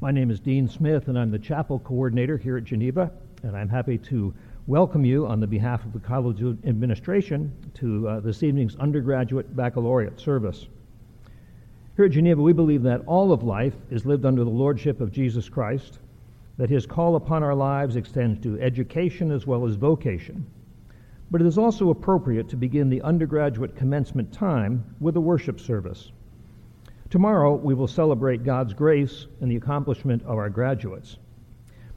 My name is Dean Smith, and I'm the chapel coordinator here at Geneva, and I'm happy to welcome you on the behalf of the college administration to uh, this evening's undergraduate baccalaureate service. Here at Geneva, we believe that all of life is lived under the lordship of Jesus Christ, that his call upon our lives extends to education as well as vocation. But it is also appropriate to begin the undergraduate commencement time with a worship service. Tomorrow, we will celebrate God's grace and the accomplishment of our graduates.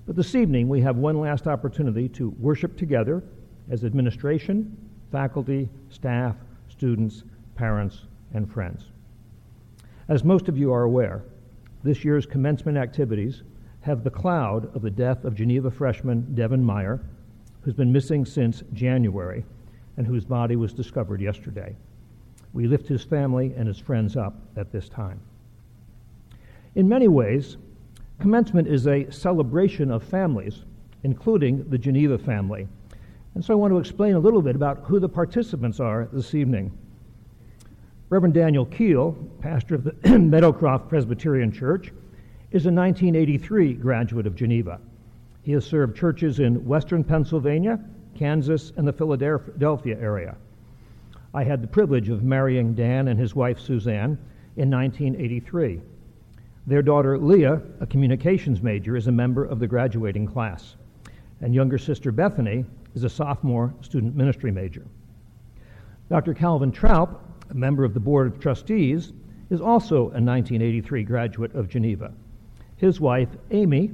But this evening, we have one last opportunity to worship together as administration, faculty, staff, students, parents, and friends. As most of you are aware, this year's commencement activities have the cloud of the death of Geneva freshman Devin Meyer, who's been missing since January and whose body was discovered yesterday. We lift his family and his friends up at this time. In many ways, commencement is a celebration of families, including the Geneva family. And so I want to explain a little bit about who the participants are this evening. Reverend Daniel Keel, pastor of the Meadowcroft Presbyterian Church, is a 1983 graduate of Geneva. He has served churches in western Pennsylvania, Kansas, and the Philadelphia area. I had the privilege of marrying Dan and his wife Suzanne in 1983. Their daughter Leah, a communications major, is a member of the graduating class, and younger sister Bethany is a sophomore student ministry major. Dr. Calvin Troup, a member of the Board of Trustees, is also a 1983 graduate of Geneva. His wife, Amy,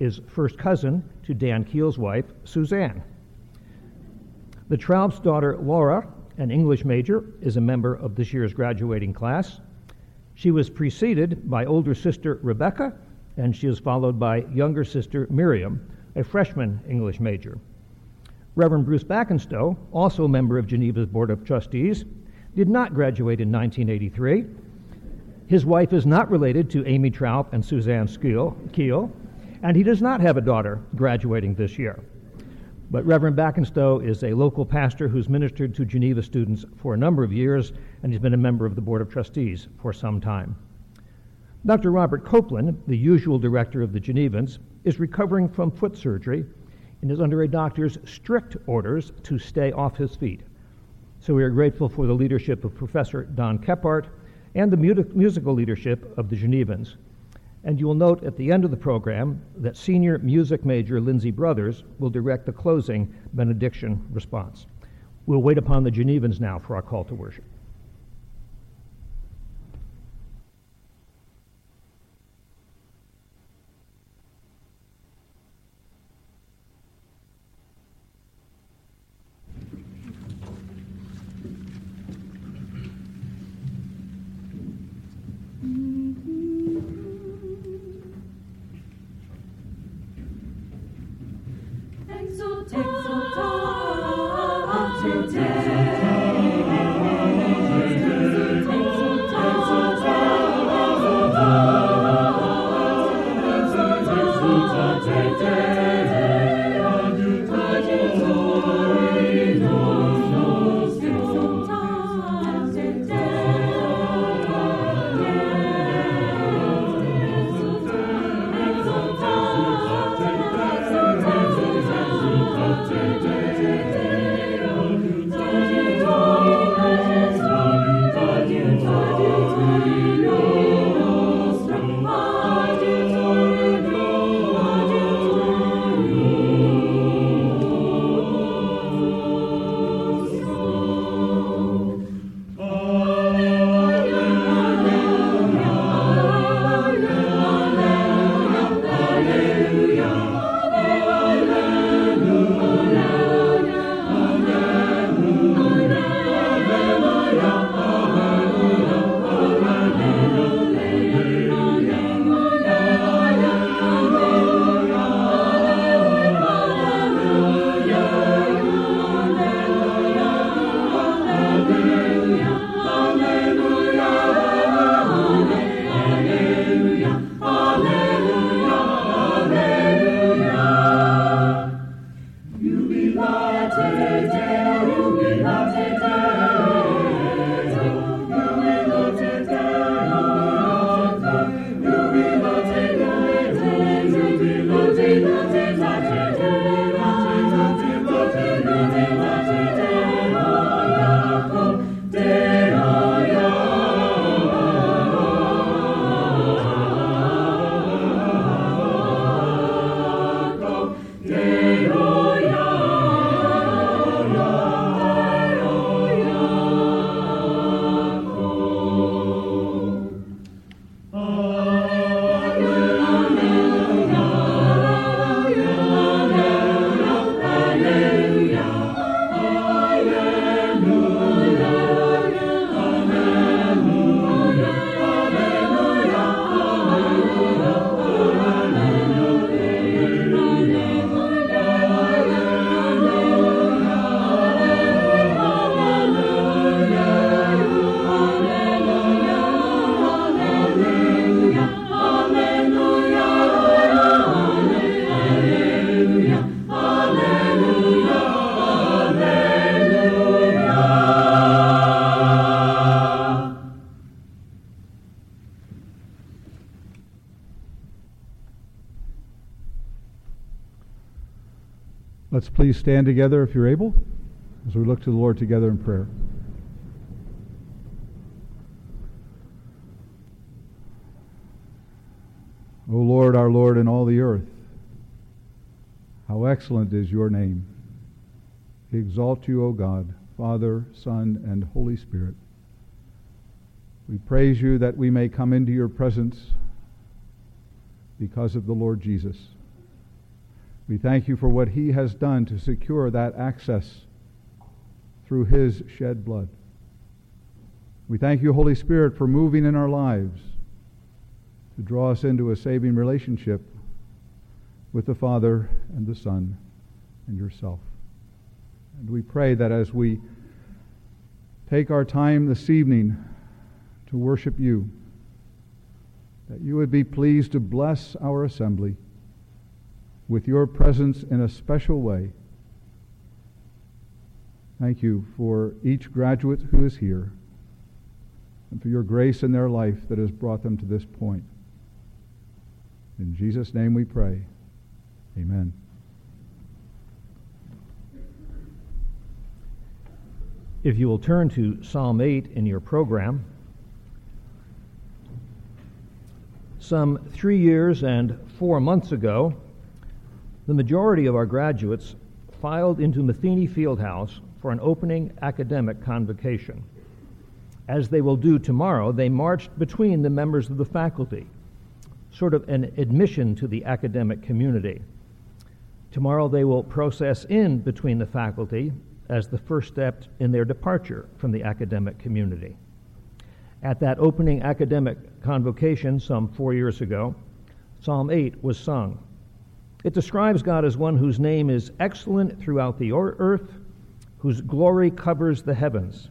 is first cousin to Dan Keel's wife, Suzanne. The Troup's daughter, Laura, an English major, is a member of this year's graduating class. She was preceded by older sister Rebecca, and she is followed by younger sister Miriam, a freshman English major. Reverend Bruce Backenstow, also a member of Geneva's Board of Trustees, did not graduate in 1983. His wife is not related to Amy Troup and Suzanne Keel, and he does not have a daughter graduating this year. But Reverend Backenstow is a local pastor who's ministered to Geneva students for a number of years, and he's been a member of the Board of Trustees for some time. Dr. Robert Copeland, the usual director of the Genevans, is recovering from foot surgery and is under a doctor's strict orders to stay off his feet. So we are grateful for the leadership of Professor Don Kephart and the musical leadership of the Genevans. And you will note at the end of the program that senior music major Lindsay Brothers will direct the closing benediction response. We'll wait upon the Genevans now for our call to worship. Please stand together if you're able as we look to the Lord together in prayer. O Lord, our Lord, in all the earth, how excellent is your name. We exalt you, O God, Father, Son, and Holy Spirit. We praise you that we may come into your presence because of the Lord Jesus. We thank you for what he has done to secure that access through his shed blood. We thank you, Holy Spirit, for moving in our lives to draw us into a saving relationship with the Father and the Son and yourself. And we pray that as we take our time this evening to worship you, that you would be pleased to bless our assembly with your presence in a special way. Thank you for each graduate who is here and for your grace in their life that has brought them to this point. In Jesus' name we pray. Amen. If you will turn to Psalm 8 in your program, some three years and four months ago, the majority of our graduates filed into Metheny Fieldhouse for an opening academic convocation. As they will do tomorrow, they marched between the members of the faculty, sort of an admission to the academic community. Tomorrow they will process in between the faculty as the first step in their departure from the academic community. At that opening academic convocation some four years ago, Psalm 8 was sung. It describes God as one whose name is excellent throughout the earth, whose glory covers the heavens.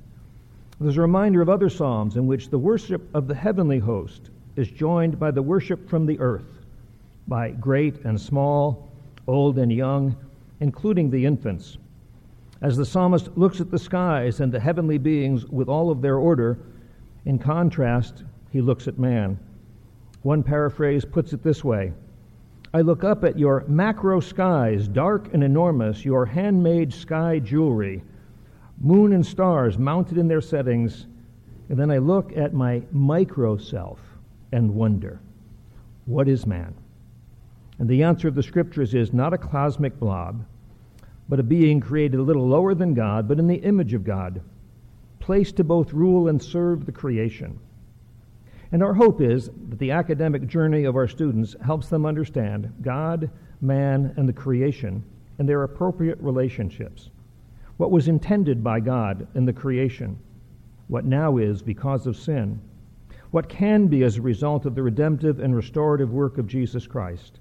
There's a reminder of other psalms in which the worship of the heavenly host is joined by the worship from the earth, by great and small, old and young, including the infants. As the psalmist looks at the skies and the heavenly beings with all of their order, in contrast, he looks at man. One paraphrase puts it this way I look up at your macro skies, dark and enormous, your handmade sky jewelry, moon and stars mounted in their settings, and then I look at my micro self and wonder, what is man? And the answer of the scriptures is not a cosmic blob, but a being created a little lower than God, but in the image of God, placed to both rule and serve the creation. And our hope is that the academic journey of our students helps them understand God, man, and the creation and their appropriate relationships. What was intended by God in the creation, what now is because of sin, what can be as a result of the redemptive and restorative work of Jesus Christ,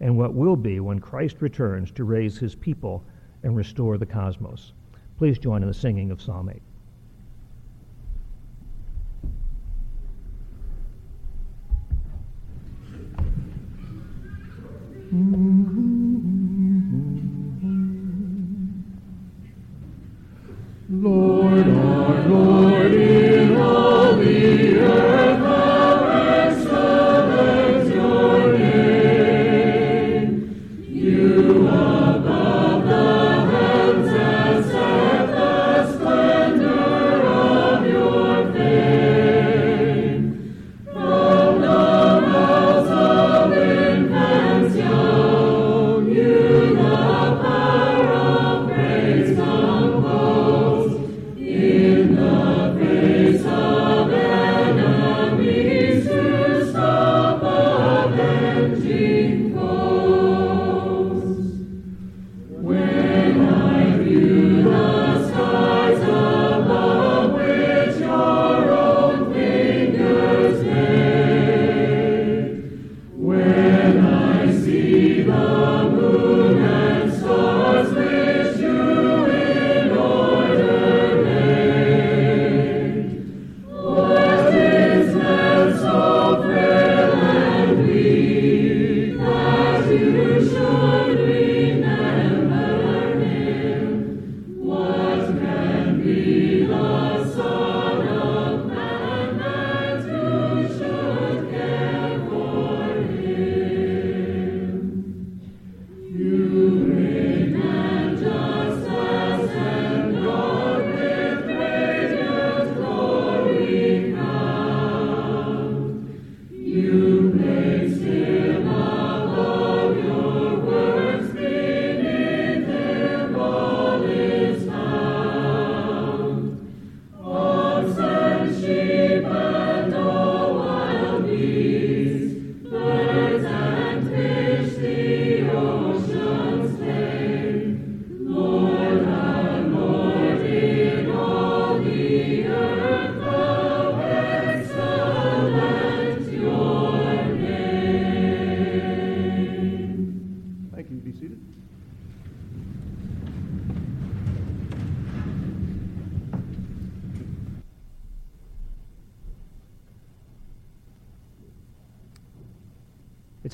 and what will be when Christ returns to raise his people and restore the cosmos. Please join in the singing of Psalm 8. Lord, our Lord,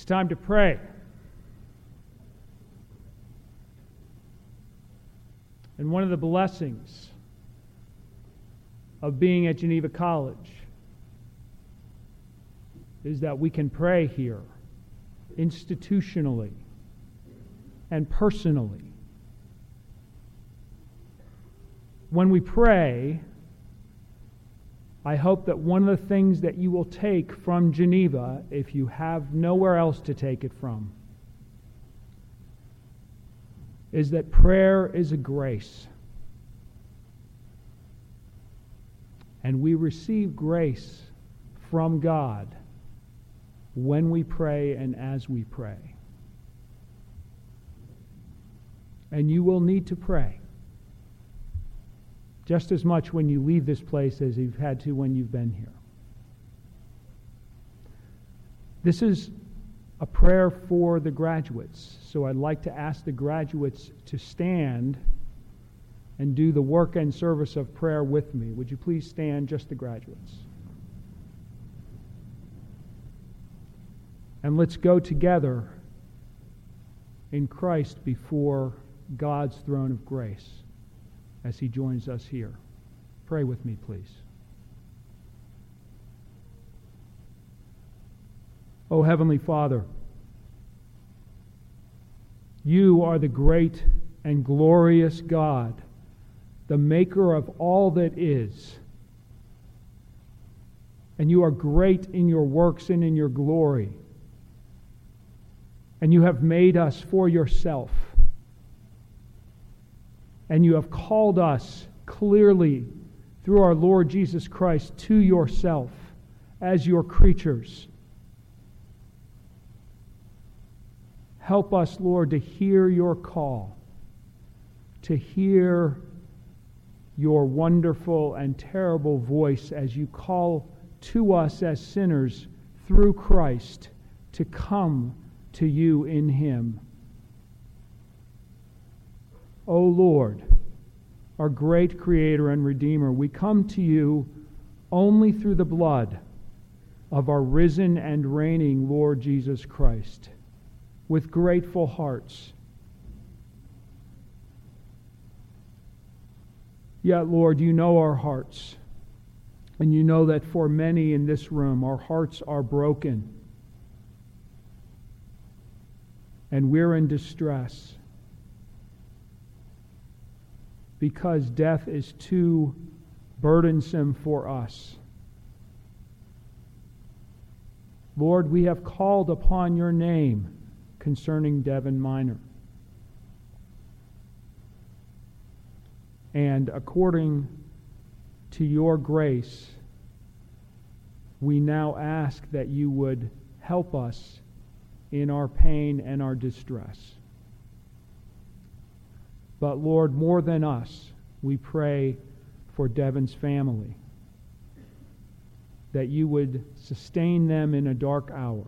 It's time to pray. And one of the blessings of being at Geneva College is that we can pray here institutionally and personally. When we pray, I hope that one of the things that you will take from Geneva, if you have nowhere else to take it from, is that prayer is a grace. And we receive grace from God when we pray and as we pray. And you will need to pray just as much when you leave this place as you've had to when you've been here. This is a prayer for the graduates. So I'd like to ask the graduates to stand and do the work and service of prayer with me. Would you please stand, just the graduates? And let's go together in Christ before God's throne of grace as he joins us here. Pray with me, please. O oh, Heavenly Father, you are the great and glorious God, the maker of all that is. And you are great in your works and in your glory. And you have made us for yourself and you have called us clearly through our Lord Jesus Christ to yourself as your creatures. Help us, Lord, to hear your call, to hear your wonderful and terrible voice as you call to us as sinners through Christ to come to you in Him. O Lord, our great Creator and Redeemer, we come to you only through the blood of our risen and reigning Lord Jesus Christ with grateful hearts. Yet, Lord, you know our hearts. And you know that for many in this room, our hearts are broken. And we're in distress because death is too burdensome for us. Lord, we have called upon your name concerning Devon Minor. And according to your grace, we now ask that you would help us in our pain and our distress. But Lord, more than us, we pray for Devon's family, that you would sustain them in a dark hour,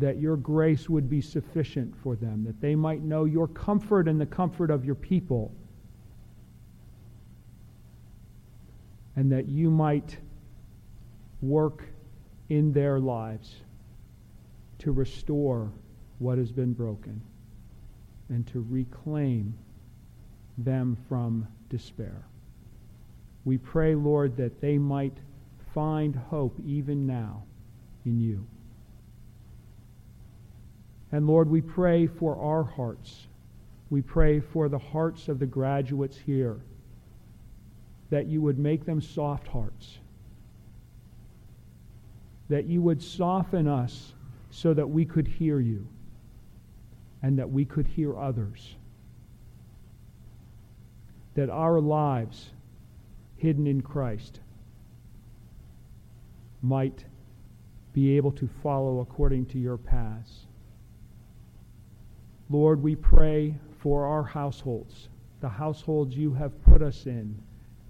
that your grace would be sufficient for them, that they might know your comfort and the comfort of your people, and that you might work in their lives to restore what has been broken and to reclaim them from despair. We pray, Lord, that they might find hope even now in you. And Lord, we pray for our hearts. We pray for the hearts of the graduates here, that you would make them soft hearts, that you would soften us so that we could hear you and that we could hear others. That our lives, hidden in Christ, might be able to follow according to your paths. Lord, we pray for our households, the households you have put us in,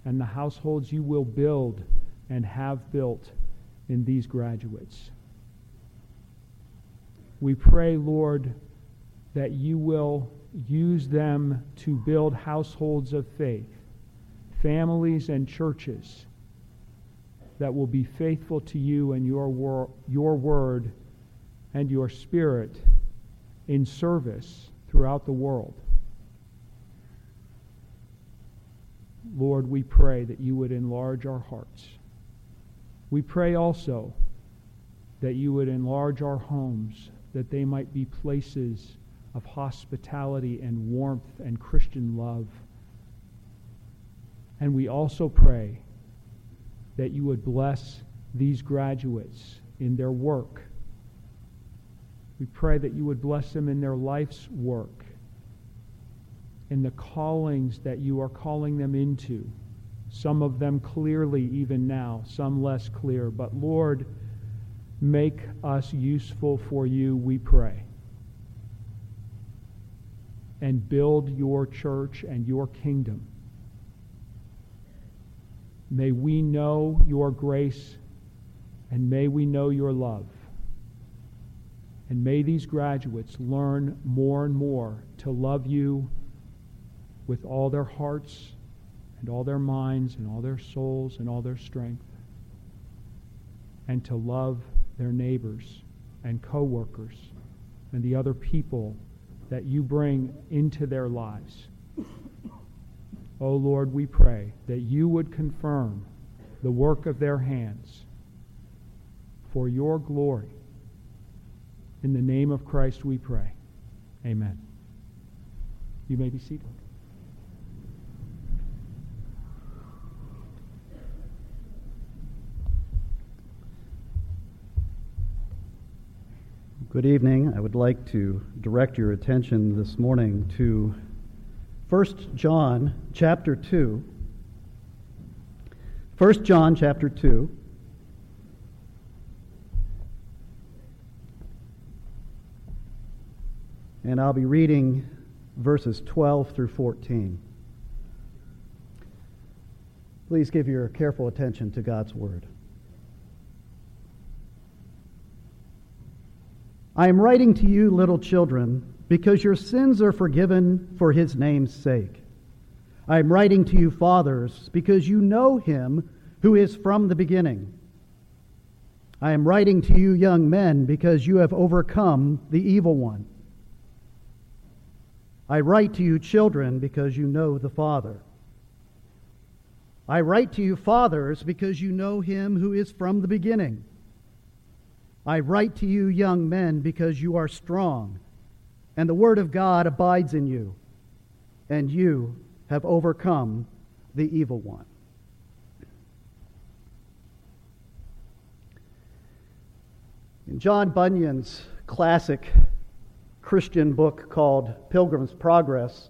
and the households you will build and have built in these graduates. We pray, Lord, that you will use them to build households of faith, families and churches that will be faithful to you and your, wor- your word and your spirit in service throughout the world. Lord, we pray that you would enlarge our hearts. We pray also that you would enlarge our homes, that they might be places of hospitality and warmth and Christian love. And we also pray that you would bless these graduates in their work. We pray that you would bless them in their life's work, in the callings that you are calling them into. Some of them clearly, even now, some less clear. But Lord, make us useful for you, we pray. And build your church and your kingdom. May we know your grace and may we know your love. And may these graduates learn more and more to love you with all their hearts and all their minds and all their souls and all their strength. And to love their neighbors and coworkers and the other people that you bring into their lives. Oh Lord, we pray that you would confirm the work of their hands for your glory. In the name of Christ we pray. Amen. You may be seated. Good evening. I would like to direct your attention this morning to 1 John chapter 2. 1 John chapter 2. And I'll be reading verses 12 through 14. Please give your careful attention to God's word. I am writing to you, little children, because your sins are forgiven for his name's sake. I am writing to you, fathers, because you know him who is from the beginning. I am writing to you, young men, because you have overcome the evil one. I write to you, children, because you know the Father. I write to you, fathers, because you know him who is from the beginning. I write to you, young men, because you are strong, and the word of God abides in you, and you have overcome the evil one. In John Bunyan's classic Christian book called Pilgrim's Progress,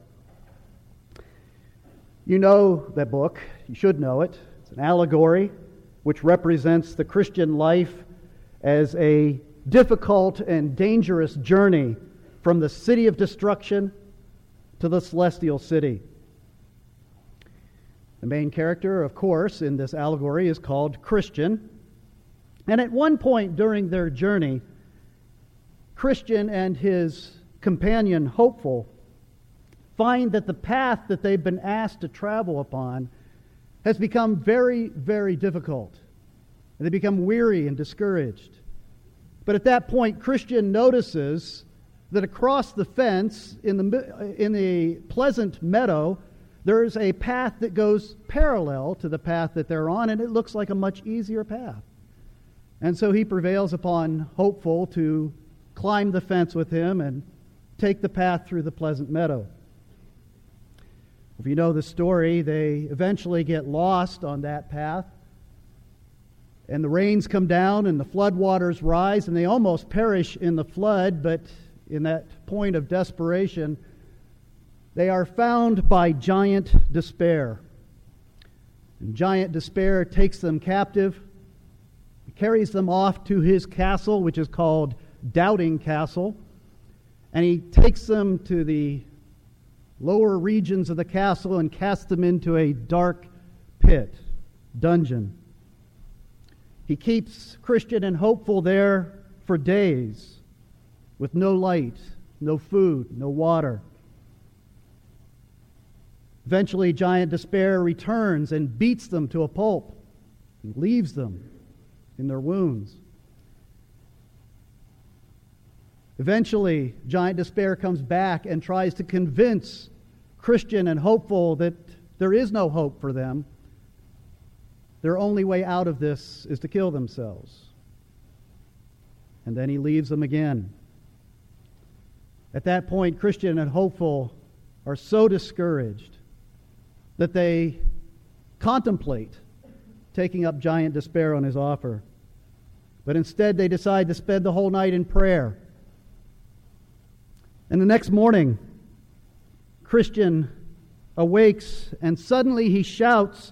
you know that book, you should know it. It's an allegory which represents the Christian life as a difficult and dangerous journey from the city of destruction to the celestial city. The main character, of course, in this allegory is called Christian. And at one point during their journey, Christian and his companion, Hopeful, find that the path that they've been asked to travel upon has become very, very difficult. And they become weary and discouraged. But at that point, Christian notices that across the fence in the, in the pleasant meadow, there's a path that goes parallel to the path that they're on, and it looks like a much easier path. And so he prevails upon Hopeful to climb the fence with him and take the path through the pleasant meadow. If you know the story, they eventually get lost on that path. And the rains come down and the flood waters rise, and they almost perish in the flood, but in that point of desperation, they are found by giant despair. And giant despair takes them captive, carries them off to his castle, which is called Doubting Castle, and he takes them to the lower regions of the castle and casts them into a dark pit, dungeon. He keeps Christian and hopeful there for days with no light, no food, no water. Eventually, giant despair returns and beats them to a pulp. He leaves them in their wounds. Eventually, giant despair comes back and tries to convince Christian and hopeful that there is no hope for them. Their only way out of this is to kill themselves. And then he leaves them again. At that point, Christian and hopeful are so discouraged that they contemplate taking up giant despair on his offer. But instead, they decide to spend the whole night in prayer. And the next morning, Christian awakes and suddenly he shouts,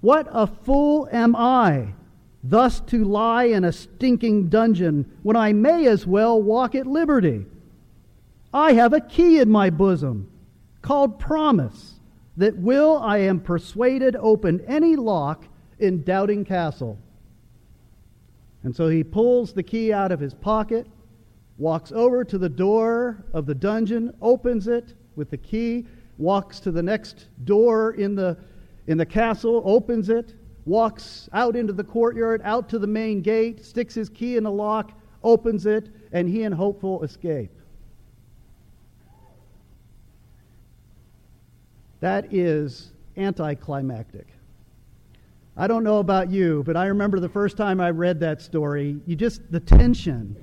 What a fool am I, thus to lie in a stinking dungeon when I may as well walk at liberty? I have a key in my bosom called promise that will, I am persuaded, open any lock in Doubting Castle. And so he pulls the key out of his pocket, walks over to the door of the dungeon, opens it with the key, walks to the next door in the, in the castle, opens it, walks out into the courtyard, out to the main gate, sticks his key in the lock, opens it, and he and Hopeful escape. That is anticlimactic. I don't know about you, but I remember the first time I read that story, you just, the tension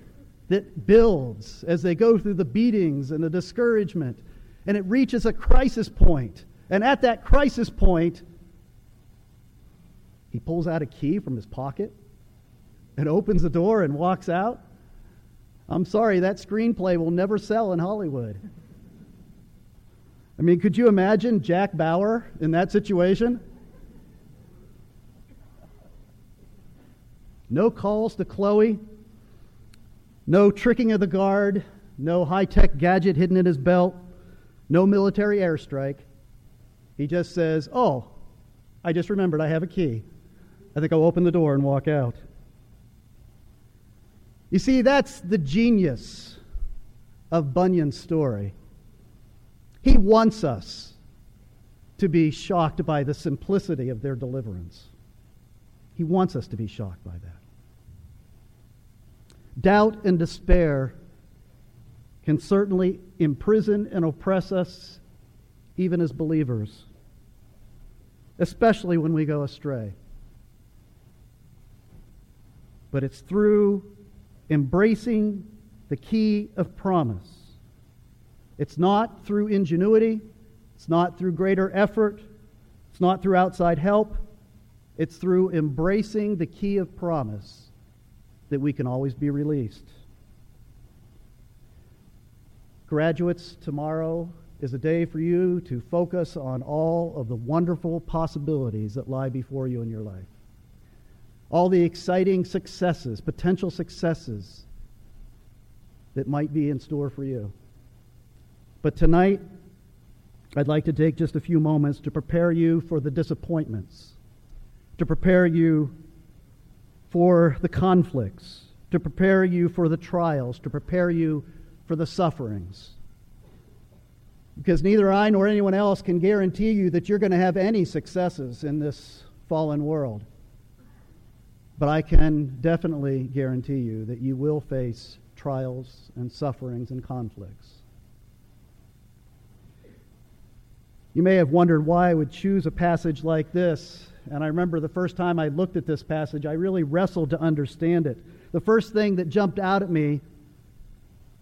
that builds as they go through the beatings and the discouragement, and it reaches a crisis point. And at that crisis point, he pulls out a key from his pocket and opens the door and walks out. I'm sorry, that screenplay will never sell in Hollywood. I mean, could you imagine Jack Bauer in that situation? No calls to Chloe, no tricking of the guard, no high tech gadget hidden in his belt, no military airstrike. He just says, Oh, I just remembered I have a key. I think I'll open the door and walk out. You see, that's the genius of Bunyan's story. He wants us to be shocked by the simplicity of their deliverance. He wants us to be shocked by that. Doubt and despair can certainly imprison and oppress us, even as believers, especially when we go astray. But it's through embracing the key of promise it's not through ingenuity, it's not through greater effort, it's not through outside help. It's through embracing the key of promise that we can always be released. Graduates, tomorrow is a day for you to focus on all of the wonderful possibilities that lie before you in your life. All the exciting successes, potential successes that might be in store for you. But tonight, I'd like to take just a few moments to prepare you for the disappointments, to prepare you for the conflicts, to prepare you for the trials, to prepare you for the sufferings. Because neither I nor anyone else can guarantee you that you're going to have any successes in this fallen world. But I can definitely guarantee you that you will face trials and sufferings and conflicts. You may have wondered why I would choose a passage like this. And I remember the first time I looked at this passage, I really wrestled to understand it. The first thing that jumped out at me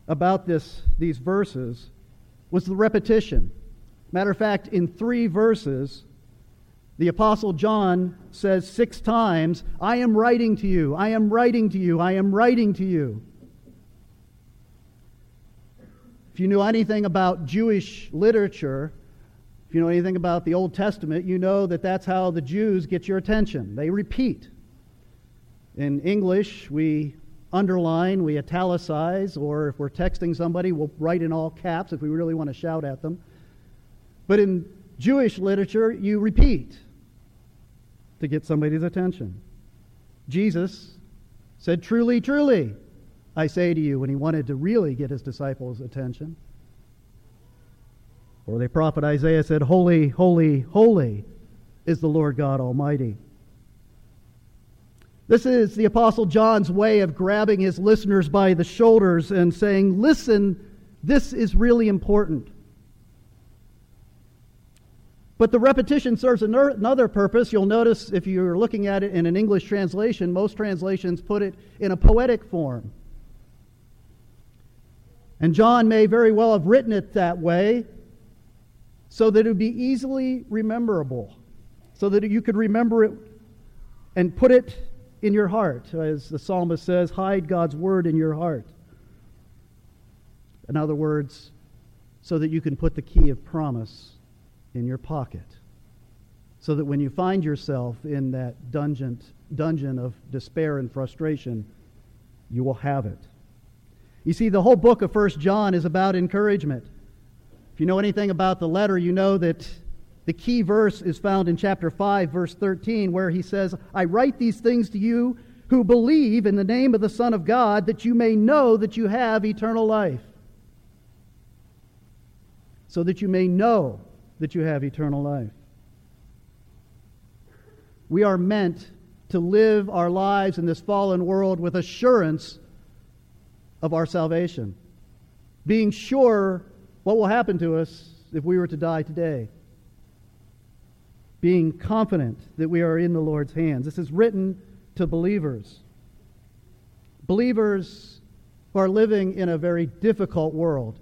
about this, these verses was the repetition. Matter of fact, in three verses, the Apostle John says six times, I am writing to you, I am writing to you, I am writing to you. If you knew anything about Jewish literature, if you know anything about the Old Testament, you know that that's how the Jews get your attention. They repeat. In English, we underline, we italicize, or if we're texting somebody, we'll write in all caps if we really want to shout at them. But in Jewish literature, you repeat to get somebody's attention. Jesus said, Truly, truly, I say to you, when he wanted to really get his disciples' attention. Or the prophet Isaiah said, Holy, holy, holy is the Lord God Almighty. This is the Apostle John's way of grabbing his listeners by the shoulders and saying, Listen, this is really important. But the repetition serves another purpose. You'll notice if you're looking at it in an English translation, most translations put it in a poetic form. And John may very well have written it that way so that it would be easily rememberable, so that you could remember it and put it in your heart. As the psalmist says, hide God's word in your heart. In other words, so that you can put the key of promise in your pocket. So that when you find yourself in that dungeon, dungeon of despair and frustration, you will have it. You see, the whole book of First John is about encouragement. If you know anything about the letter, you know that the key verse is found in chapter 5, verse 13, where he says, I write these things to you who believe in the name of the Son of God, that you may know that you have eternal life. So that you may know that you have eternal life. We are meant to live our lives in this fallen world with assurance of our salvation, being sure what will happen to us if we were to die today, being confident that we are in the Lord's hands. This is written to believers. Believers who are living in a very difficult world,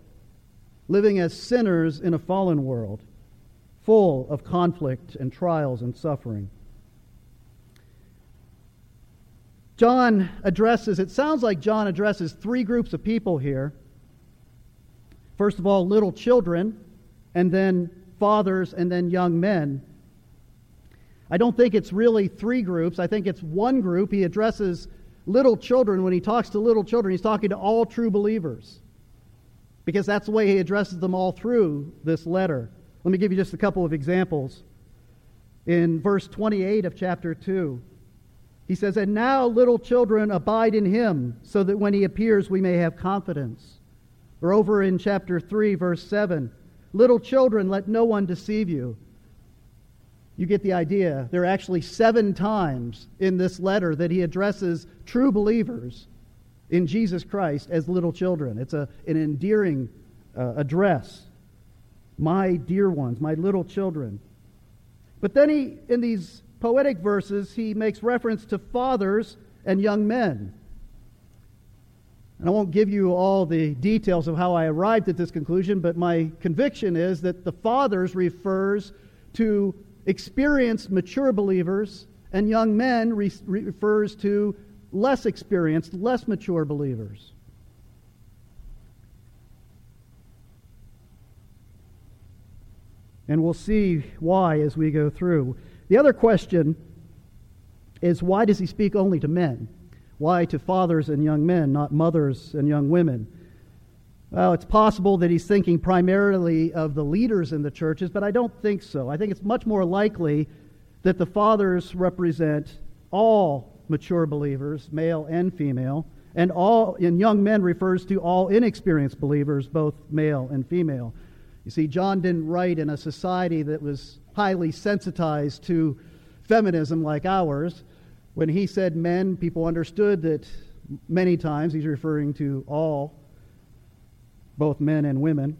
living as sinners in a fallen world full of conflict and trials and suffering. John addresses, it sounds like John addresses three groups of people here. First of all, little children, and then fathers, and then young men. I don't think it's really three groups. I think it's one group. He addresses little children. When he talks to little children, he's talking to all true believers because that's the way he addresses them all through this letter. Let me give you just a couple of examples. In verse 28 of chapter 2, he says, And now, little children, abide in him, so that when he appears, we may have confidence. Or over in chapter 3, verse 7, Little children, let no one deceive you. You get the idea. There are actually seven times in this letter that he addresses true believers in Jesus Christ as little children. It's a, an endearing uh, address my dear ones, my little children. But then he, in these poetic verses, he makes reference to fathers and young men. And I won't give you all the details of how I arrived at this conclusion, but my conviction is that the fathers refers to experienced mature believers, and young men re- refers to less experienced, less mature believers. And we'll see why as we go through. The other question is why does he speak only to men? Why to fathers and young men, not mothers and young women? Well, it's possible that he's thinking primarily of the leaders in the churches, but I don't think so. I think it's much more likely that the fathers represent all mature believers, male and female, and all and young men refers to all inexperienced believers, both male and female. You see, John didn't write in a society that was highly sensitized to feminism like ours. When he said men, people understood that many times he's referring to all, both men and women.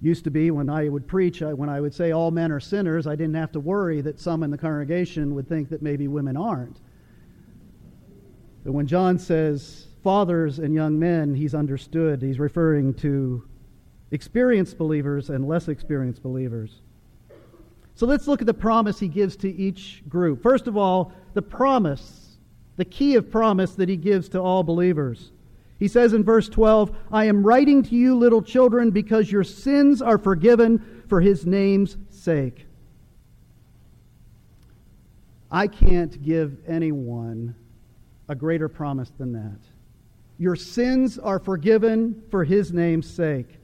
Used to be when I would preach, when I would say all men are sinners, I didn't have to worry that some in the congregation would think that maybe women aren't. But when John says fathers and young men, he's understood. He's referring to experienced believers and less experienced believers. So let's look at the promise he gives to each group. First of all, the promise, the key of promise that he gives to all believers. He says in verse 12, I am writing to you, little children, because your sins are forgiven for his name's sake. I can't give anyone a greater promise than that. Your sins are forgiven for his name's sake.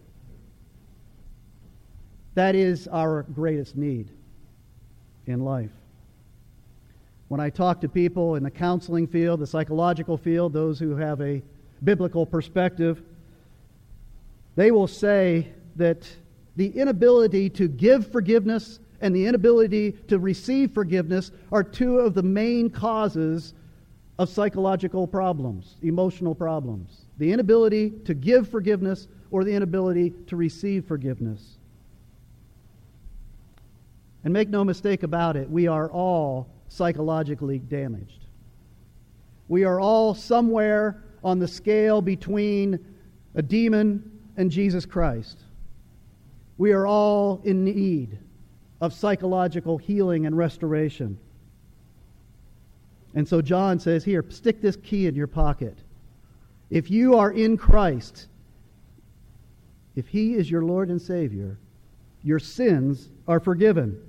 That is our greatest need in life. When I talk to people in the counseling field, the psychological field, those who have a biblical perspective, they will say that the inability to give forgiveness and the inability to receive forgiveness are two of the main causes of psychological problems, emotional problems. The inability to give forgiveness or the inability to receive forgiveness. And make no mistake about it, we are all psychologically damaged. We are all somewhere on the scale between a demon and Jesus Christ. We are all in need of psychological healing and restoration. And so John says, Here, stick this key in your pocket. If you are in Christ, if He is your Lord and Savior, your sins are forgiven.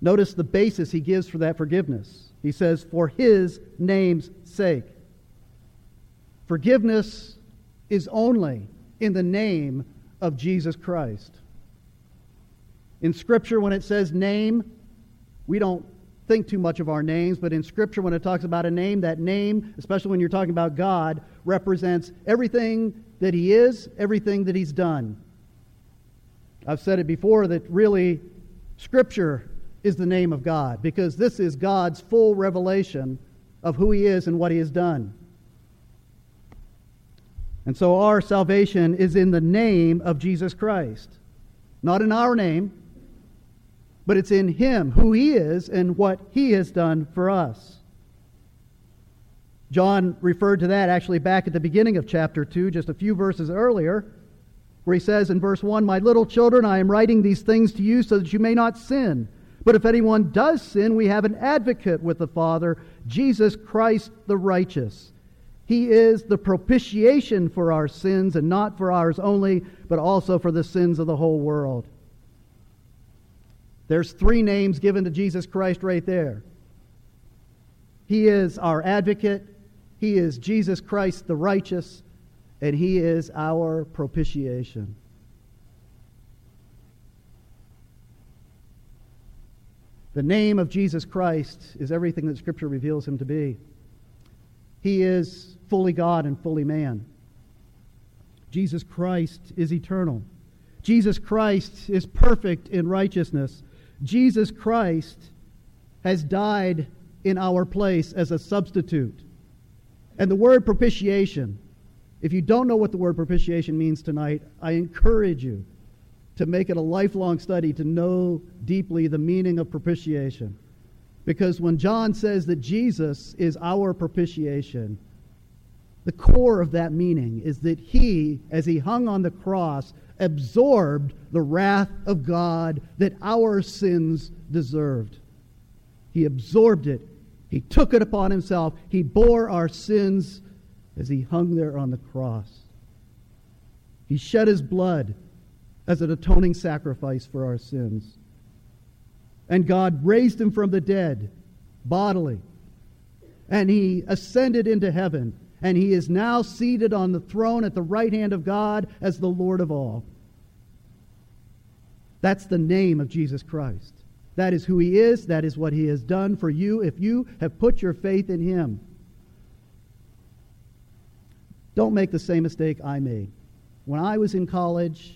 Notice the basis he gives for that forgiveness. He says, For His name's sake. Forgiveness is only in the name of Jesus Christ. In Scripture, when it says name, we don't think too much of our names, but in Scripture, when it talks about a name, that name, especially when you're talking about God, represents everything that He is, everything that He's done. I've said it before that really Scripture is the name of God because this is God's full revelation of who He is and what He has done. And so our salvation is in the name of Jesus Christ. Not in our name, but it's in Him, who He is, and what He has done for us. John referred to that actually back at the beginning of chapter 2, just a few verses earlier, where he says in verse 1 My little children, I am writing these things to you so that you may not sin. But if anyone does sin, we have an advocate with the Father, Jesus Christ the righteous. He is the propitiation for our sins, and not for ours only, but also for the sins of the whole world. There's three names given to Jesus Christ right there. He is our advocate, He is Jesus Christ the righteous, and He is our propitiation. The name of Jesus Christ is everything that Scripture reveals Him to be. He is fully God and fully man. Jesus Christ is eternal. Jesus Christ is perfect in righteousness. Jesus Christ has died in our place as a substitute. And the word propitiation, if you don't know what the word propitiation means tonight, I encourage you to make it a lifelong study to know deeply the meaning of propitiation. Because when John says that Jesus is our propitiation, the core of that meaning is that he, as he hung on the cross, absorbed the wrath of God that our sins deserved. He absorbed it. He took it upon himself. He bore our sins as he hung there on the cross. He shed his blood as an atoning sacrifice for our sins. And God raised him from the dead bodily. And he ascended into heaven and he is now seated on the throne at the right hand of God as the Lord of all. That's the name of Jesus Christ. That is who he is. That is what he has done for you if you have put your faith in him. Don't make the same mistake I made. When I was in college,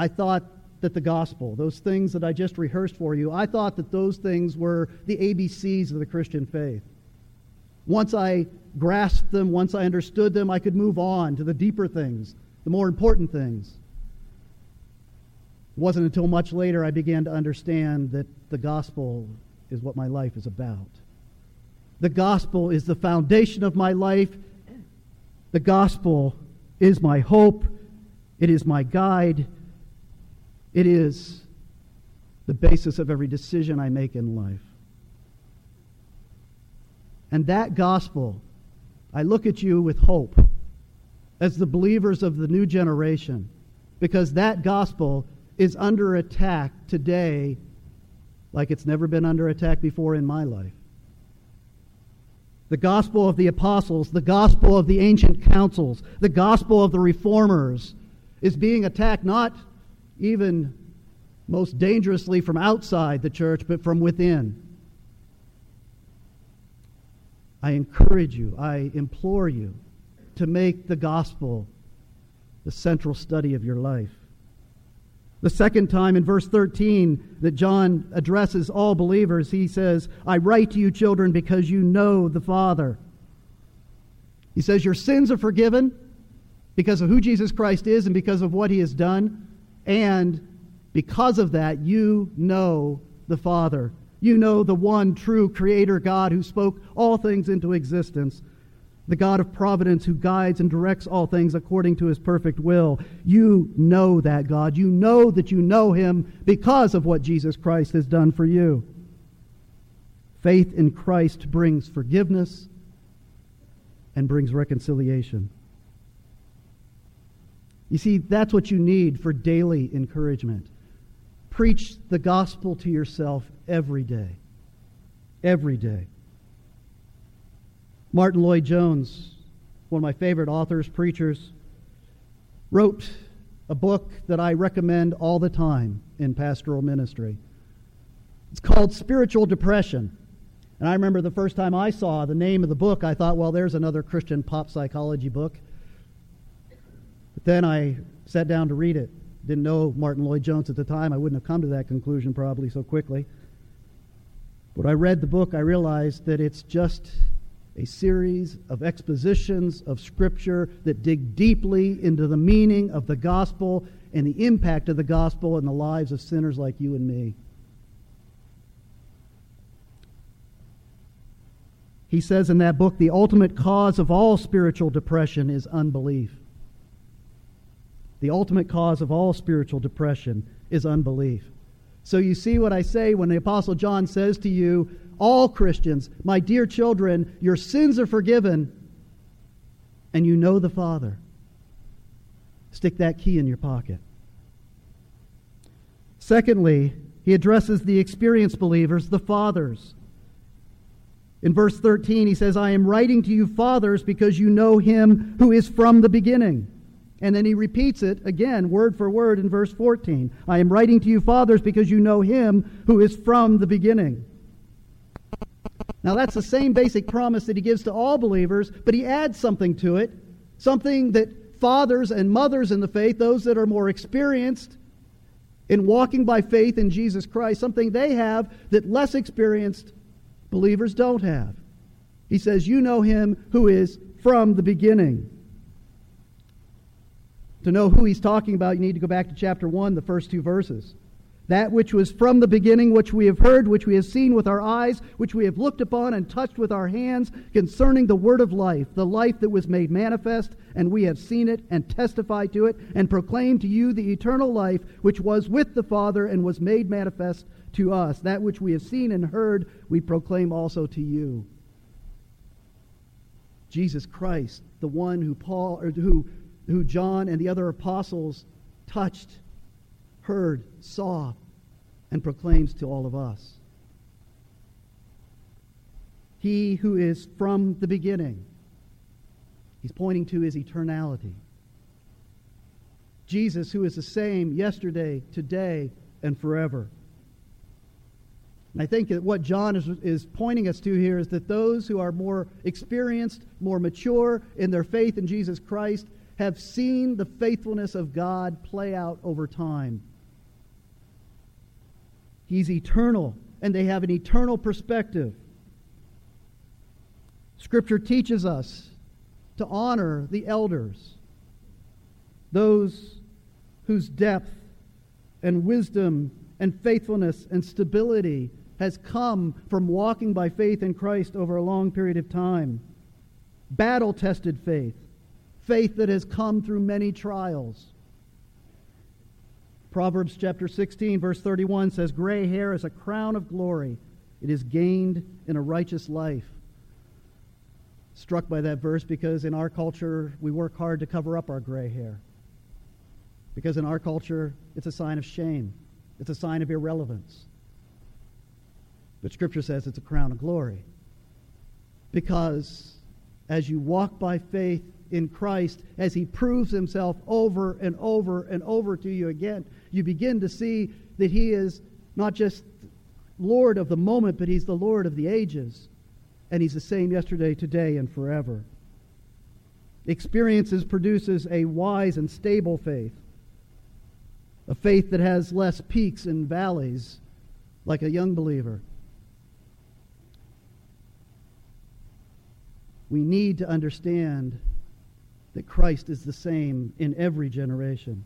I thought that the gospel, those things that I just rehearsed for you, I thought that those things were the ABCs of the Christian faith. Once I grasped them, once I understood them, I could move on to the deeper things, the more important things. It wasn't until much later I began to understand that the gospel is what my life is about. The gospel is the foundation of my life. The gospel is my hope. It is my guide. It is the basis of every decision I make in life. And that gospel, I look at you with hope as the believers of the new generation, because that gospel is under attack today like it's never been under attack before in my life. The gospel of the apostles, the gospel of the ancient councils, the gospel of the reformers is being attacked not even most dangerously from outside the church, but from within. I encourage you, I implore you to make the gospel the central study of your life. The second time in verse 13 that John addresses all believers, he says, I write to you, children, because you know the Father. He says, Your sins are forgiven because of who Jesus Christ is and because of what he has done. And because of that, you know the Father. You know the one true Creator God who spoke all things into existence the God of providence who guides and directs all things according to his perfect will. You know that God. You know that you know him because of what Jesus Christ has done for you. Faith in Christ brings forgiveness and brings reconciliation. You see, that's what you need for daily encouragement. Preach the gospel to yourself every day. Every day. Martyn Lloyd-Jones, one of my favorite authors, preachers, wrote a book that I recommend all the time in pastoral ministry. It's called Spiritual Depression. And I remember the first time I saw the name of the book, I thought, well, there's another Christian pop psychology book. Then I sat down to read it. Didn't know Martyn Lloyd-Jones at the time. I wouldn't have come to that conclusion probably so quickly. But I read the book, I realized that it's just a series of expositions of Scripture that dig deeply into the meaning of the gospel and the impact of the gospel in the lives of sinners like you and me. He says in that book the ultimate cause of all spiritual depression is unbelief. The ultimate cause of all spiritual depression is unbelief. So you see what I say when the Apostle John says to you, all Christians, my dear children, your sins are forgiven and you know the Father. Stick that key in your pocket. Secondly, he addresses the experienced believers, the fathers. In verse 13, he says, I am writing to you, fathers, because you know him who is from the beginning. And then he repeats it again, word for word, in verse 14. I am writing to you, fathers, because you know him who is from the beginning. Now, that's the same basic promise that he gives to all believers, but he adds something to it, something that fathers and mothers in the faith, those that are more experienced in walking by faith in Jesus Christ, something they have that less experienced believers don't have. He says, You know him who is from the beginning. To know who he's talking about, you need to go back to chapter 1, the first two verses. That which was from the beginning, which we have heard, which we have seen with our eyes, which we have looked upon and touched with our hands, concerning the word of life, the life that was made manifest, and we have seen it and testified to it, and proclaimed to you the eternal life which was with the Father and was made manifest to us. That which we have seen and heard, we proclaim also to you. Jesus Christ, the one who Paul or who who John and the other apostles touched, heard, saw, and proclaims to all of us. He who is from the beginning. He's pointing to his eternality. Jesus, who is the same yesterday, today, and forever. And I think that what John is, is pointing us to here is that those who are more experienced, more mature in their faith in Jesus Christ, have seen the faithfulness of God play out over time. He's eternal, and they have an eternal perspective. Scripture teaches us to honor the elders, those whose depth and wisdom and faithfulness and stability has come from walking by faith in Christ over a long period of time. Battle tested faith faith that has come through many trials. Proverbs chapter 16, verse 31 says, Gray hair is a crown of glory. It is gained in a righteous life. Struck by that verse because in our culture, we work hard to cover up our gray hair. Because in our culture, it's a sign of shame, it's a sign of irrelevance. But Scripture says it's a crown of glory. Because as you walk by faith in Christ as he proves himself over and over and over to you again, you begin to see that he is not just Lord of the moment, but he's the Lord of the ages. And he's the same yesterday, today, and forever. Experiences produces a wise and stable faith. a faith that has less peaks and valleys like a young believer. We need to understand that Christ is the same in every generation.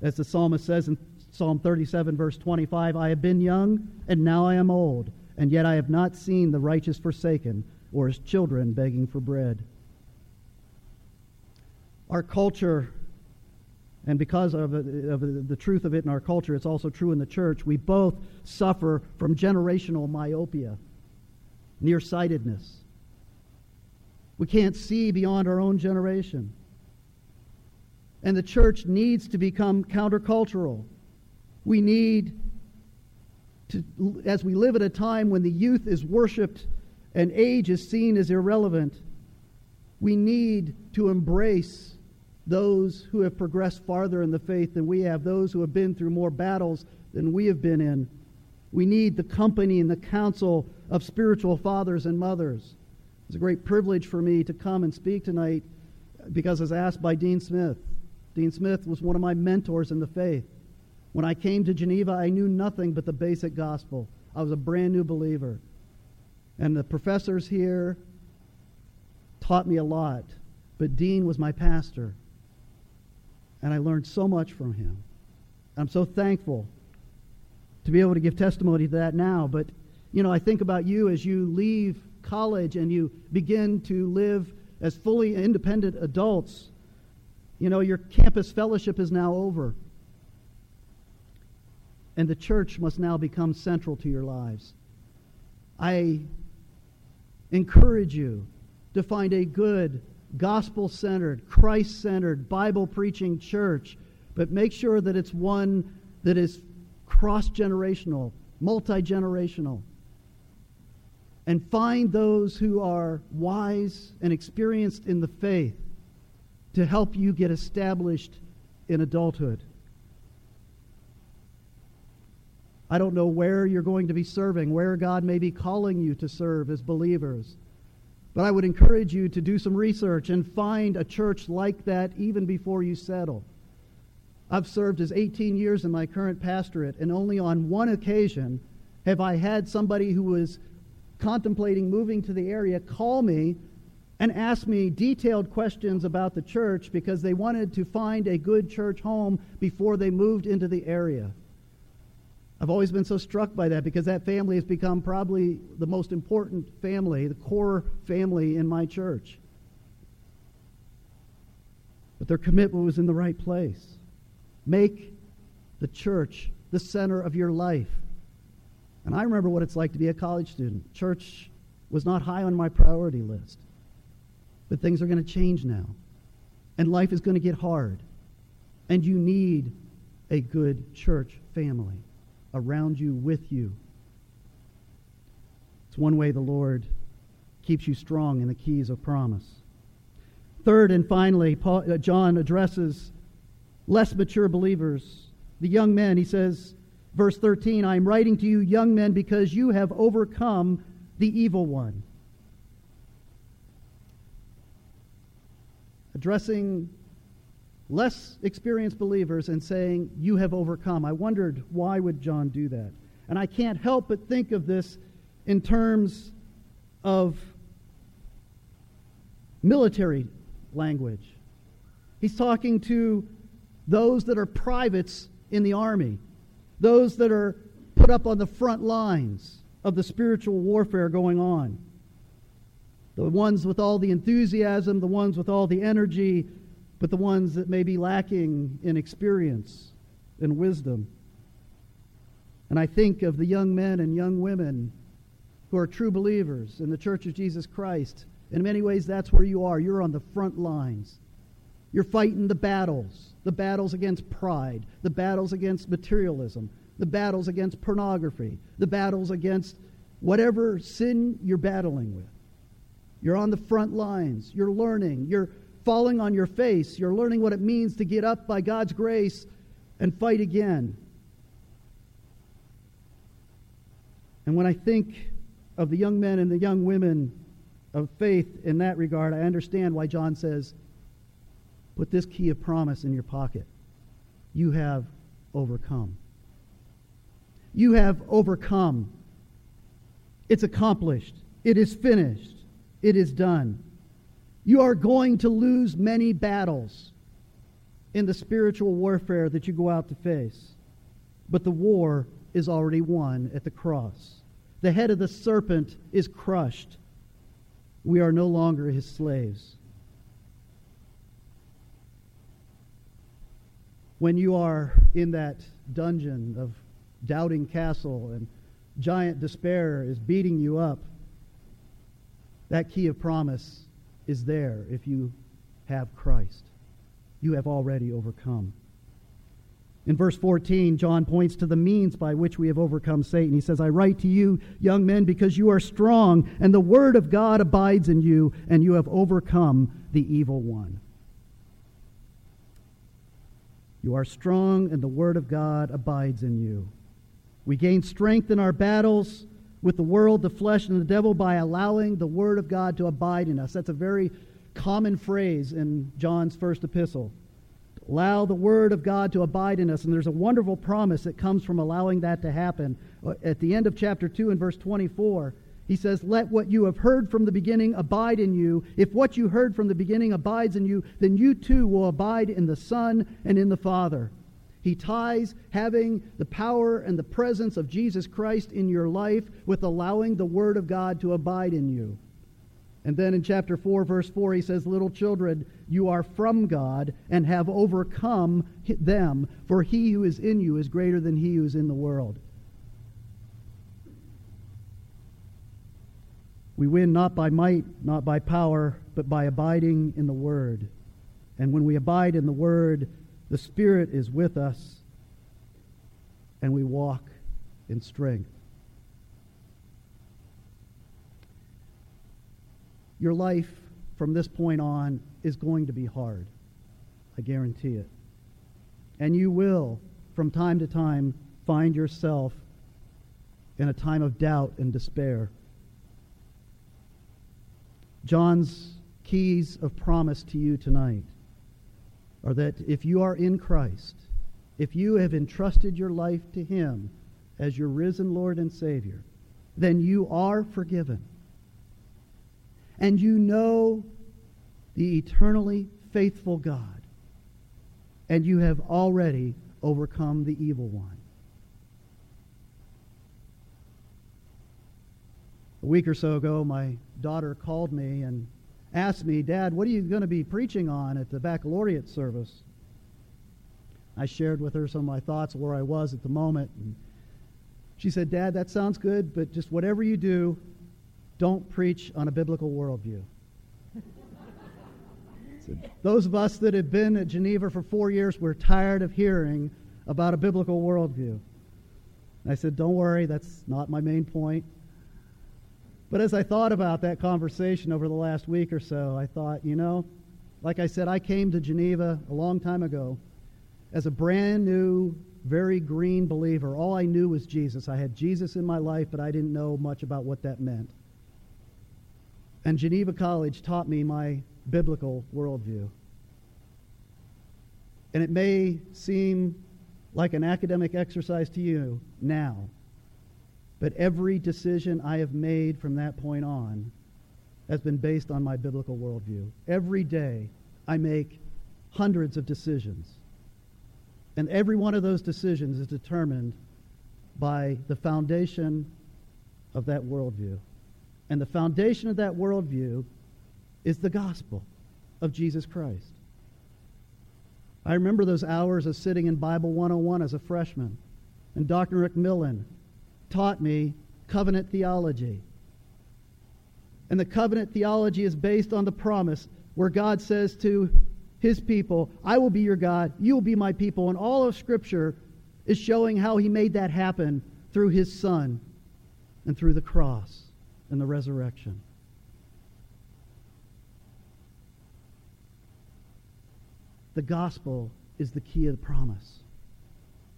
As the psalmist says in Psalm 37, verse 25, I have been young, and now I am old, and yet I have not seen the righteous forsaken, or his children begging for bread. Our culture, and because of, of the truth of it in our culture, it's also true in the church, we both suffer from generational myopia, nearsightedness. We can't see beyond our own generation. And the church needs to become countercultural. We need to, as we live at a time when the youth is worshiped and age is seen as irrelevant, we need to embrace those who have progressed farther in the faith than we have, those who have been through more battles than we have been in. We need the company and the counsel of spiritual fathers and mothers. It's a great privilege for me to come and speak tonight because I was asked by Dean Smith. Dean Smith was one of my mentors in the faith. When I came to Geneva, I knew nothing but the basic gospel. I was a brand new believer. And the professors here taught me a lot. But Dean was my pastor. And I learned so much from him. I'm so thankful to be able to give testimony to that now. But, you know, I think about you as you leave college and you begin to live as fully independent adults, you know, your campus fellowship is now over. And the church must now become central to your lives. I encourage you to find a good, gospel centered, Christ centered, Bible preaching church, but make sure that it's one that is cross generational, multi generational and find those who are wise and experienced in the faith to help you get established in adulthood. I don't know where you're going to be serving, where God may be calling you to serve as believers. But I would encourage you to do some research and find a church like that even before you settle. I've served as 18 years in my current pastorate, and only on one occasion have I had somebody who was contemplating moving to the area call me and ask me detailed questions about the church because they wanted to find a good church home before they moved into the area. I've always been so struck by that because that family has become probably the most important family, the core family in my church. But their commitment was in the right place. Make the church the center of your life. And I remember what it's like to be a college student. Church was not high on my priority list. But things are going to change now. And life is going to get hard. And you need a good church family around you, with you. It's one way the Lord keeps you strong in the keys of promise. Third and finally, Paul, uh, John addresses less mature believers, the young men. He says, Verse 13 I am writing to you, young men, because you have overcome the evil one. Addressing less experienced believers and saying, You have overcome. I wondered why would John do that? And I can't help but think of this in terms of military language. He's talking to those that are privates in the army those that are put up on the front lines of the spiritual warfare going on. The ones with all the enthusiasm, the ones with all the energy, but the ones that may be lacking in experience and wisdom. And I think of the young men and young women who are true believers in the Church of Jesus Christ. In many ways, that's where you are. You're on the front lines. You're fighting the battles the battles against pride, the battles against materialism, the battles against pornography, the battles against whatever sin you're battling with. You're on the front lines. You're learning. You're falling on your face. You're learning what it means to get up by God's grace and fight again. And when I think of the young men and the young women of faith in that regard, I understand why John says, Put this key of promise in your pocket. You have overcome. You have overcome. It's accomplished. It is finished. It is done. You are going to lose many battles in the spiritual warfare that you go out to face. But the war is already won at the cross. The head of the serpent is crushed. We are no longer his slaves. When you are in that dungeon of doubting castle and giant despair is beating you up, that key of promise is there if you have Christ. You have already overcome. In verse 14, John points to the means by which we have overcome Satan. He says, I write to you, young men, because you are strong, and the word of God abides in you, and you have overcome the evil one. You are strong, and the word of God abides in you. We gain strength in our battles with the world, the flesh, and the devil by allowing the word of God to abide in us. That's a very common phrase in John's first epistle. Allow the word of God to abide in us. And there's a wonderful promise that comes from allowing that to happen. At the end of chapter 2 and verse 24, he says, Let what you have heard from the beginning abide in you. If what you heard from the beginning abides in you, then you too will abide in the Son and in the Father. He ties having the power and the presence of Jesus Christ in your life with allowing the Word of God to abide in you. And then in chapter 4, verse 4, he says, Little children, you are from God and have overcome them, for he who is in you is greater than he who is in the world. We win not by might, not by power, but by abiding in the Word. And when we abide in the Word, the Spirit is with us, and we walk in strength. Your life from this point on is going to be hard. I guarantee it. And you will, from time to time, find yourself in a time of doubt and despair. John's keys of promise to you tonight are that if you are in Christ, if you have entrusted your life to Him as your risen Lord and Savior, then you are forgiven. And you know the eternally faithful God. And you have already overcome the evil one. A week or so ago, my daughter called me and asked me, Dad, what are you going to be preaching on at the baccalaureate service? I shared with her some of my thoughts of where I was at the moment. And she said, Dad, that sounds good, but just whatever you do, don't preach on a biblical worldview. so those of us that have been at Geneva for four years, we're tired of hearing about a biblical worldview. And I said, Don't worry, that's not my main point. But as I thought about that conversation over the last week or so, I thought, you know, like I said, I came to Geneva a long time ago as a brand new, very green believer. All I knew was Jesus. I had Jesus in my life, but I didn't know much about what that meant. And Geneva College taught me my biblical worldview. And it may seem like an academic exercise to you now, but every decision I have made from that point on has been based on my biblical worldview. Every day I make hundreds of decisions. And every one of those decisions is determined by the foundation of that worldview. And the foundation of that worldview is the gospel of Jesus Christ. I remember those hours of sitting in Bible 101 as a freshman, and Dr. McMillan taught me covenant theology. And the covenant theology is based on the promise where God says to his people, I will be your God, you will be my people. And all of Scripture is showing how he made that happen through his Son and through the cross and the resurrection. The gospel is the key of the promise.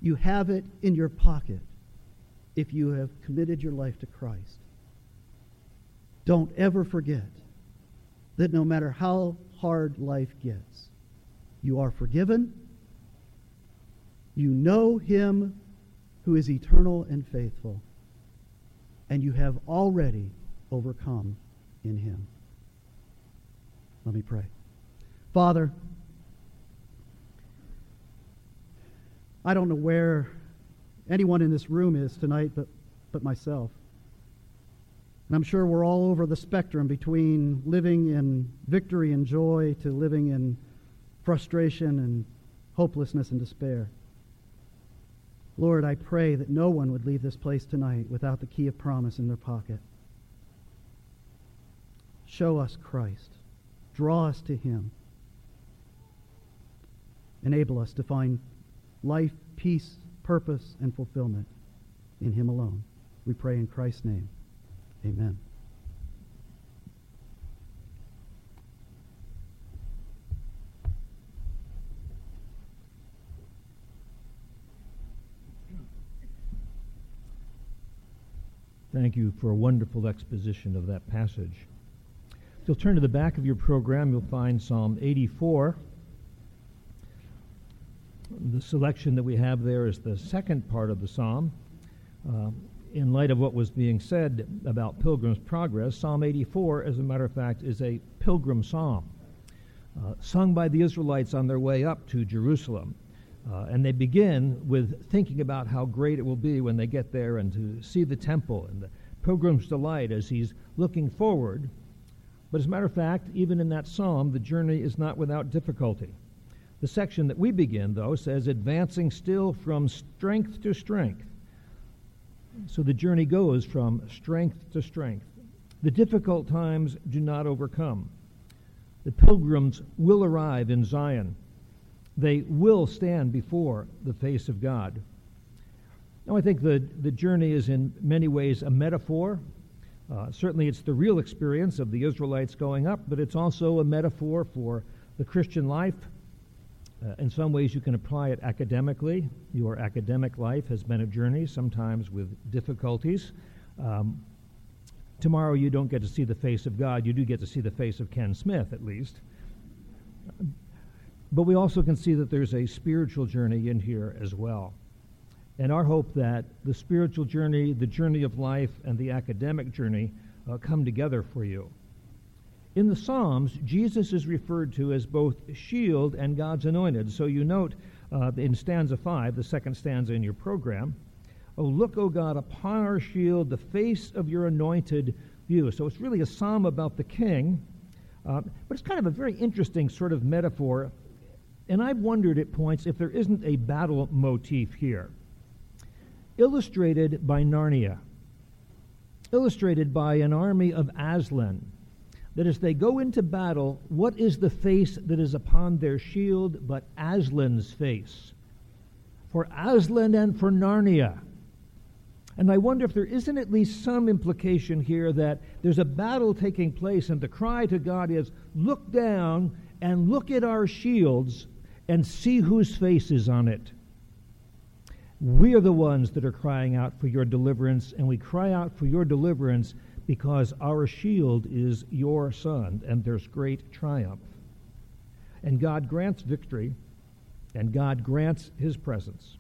You have it in your pocket if you have committed your life to Christ. Don't ever forget that no matter how hard life gets, you are forgiven, You know him who is eternal and faithful, and you have already overcome in him. Let me pray. Father, I don't know where anyone in this room is tonight but, but myself. And I'm sure we're all over the spectrum between living in victory and joy to living in frustration and hopelessness and despair. Lord, I pray that no one would leave this place tonight without the key of promise in their pocket. Show us Christ. Draw us to Him. Enable us to find life, peace, purpose, and fulfillment in Him alone. We pray in Christ's name. Amen. Thank you for a wonderful exposition of that passage. If you'll turn to the back of your program, you'll find Psalm 84. Selection that we have there is the second part of the psalm. Uh, in light of what was being said about Pilgrim's Progress, Psalm 84, as a matter of fact, is a pilgrim psalm, uh, sung by the Israelites on their way up to Jerusalem. Uh, and they begin with thinking about how great it will be when they get there and to see the temple and the pilgrim's delight as he's looking forward. But as a matter of fact, even in that psalm, the journey is not without difficulty. The section that we begin, though, says, advancing still from strength to strength. So the journey goes from strength to strength. The difficult times do not overcome. The pilgrims will arrive in Zion they will stand before the face of God. Now, I think the, the journey is in many ways a metaphor. Uh, certainly, it's the real experience of the Israelites going up, but it's also a metaphor for the Christian life. Uh, in some ways, you can apply it academically. Your academic life has been a journey, sometimes with difficulties. Um, tomorrow, you don't get to see the face of God. You do get to see the face of Ken Smith, at least. But we also can see that there's a spiritual journey in here as well. And our hope that the spiritual journey, the journey of life, and the academic journey uh, come together for you. In the Psalms, Jesus is referred to as both shield and God's anointed. So you note uh, in stanza 5, the second stanza in your program, Oh, look, O God, upon our shield, the face of your anointed view. So it's really a psalm about the king, uh, but it's kind of a very interesting sort of metaphor and I've wondered at points if there isn't a battle motif here. Illustrated by Narnia, illustrated by an army of Aslan, that as they go into battle, what is the face that is upon their shield but Aslan's face? For Aslan and for Narnia. And I wonder if there isn't at least some implication here that there's a battle taking place, and the cry to God is, Look down and look at our shields and see whose face is on it. We are the ones that are crying out for your deliverance, and we cry out for your deliverance because our shield is your Son, and there's great triumph. And God grants victory, and God grants his presence.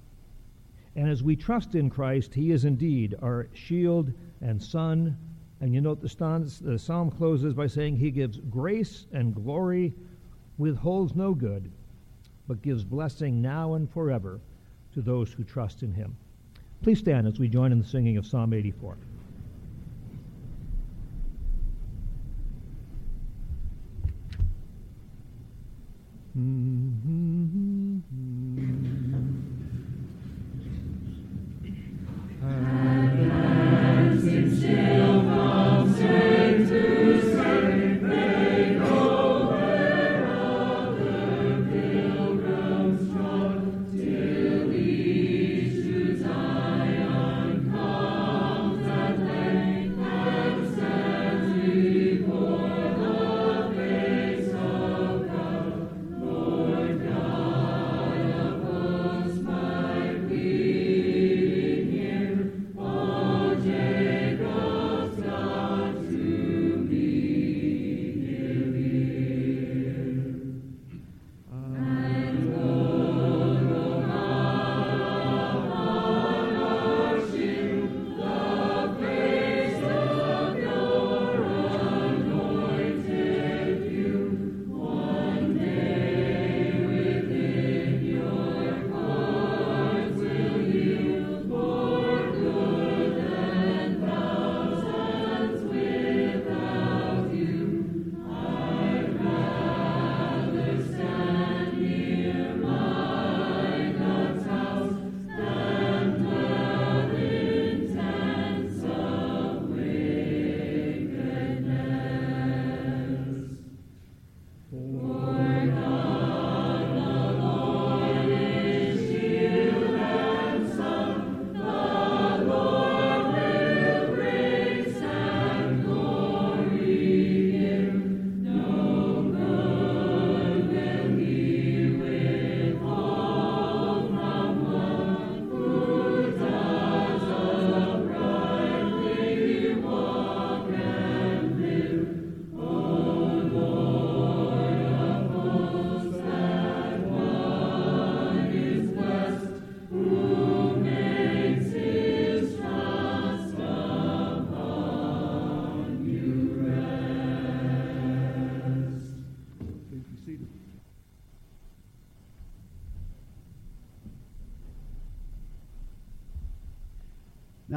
And as we trust in Christ, he is indeed our shield and Son. And you note the, the psalm closes by saying he gives grace and glory, withholds no good but gives blessing now and forever to those who trust in him. Please stand as we join in the singing of Psalm 84. Mm-hmm.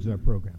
Concludes our program.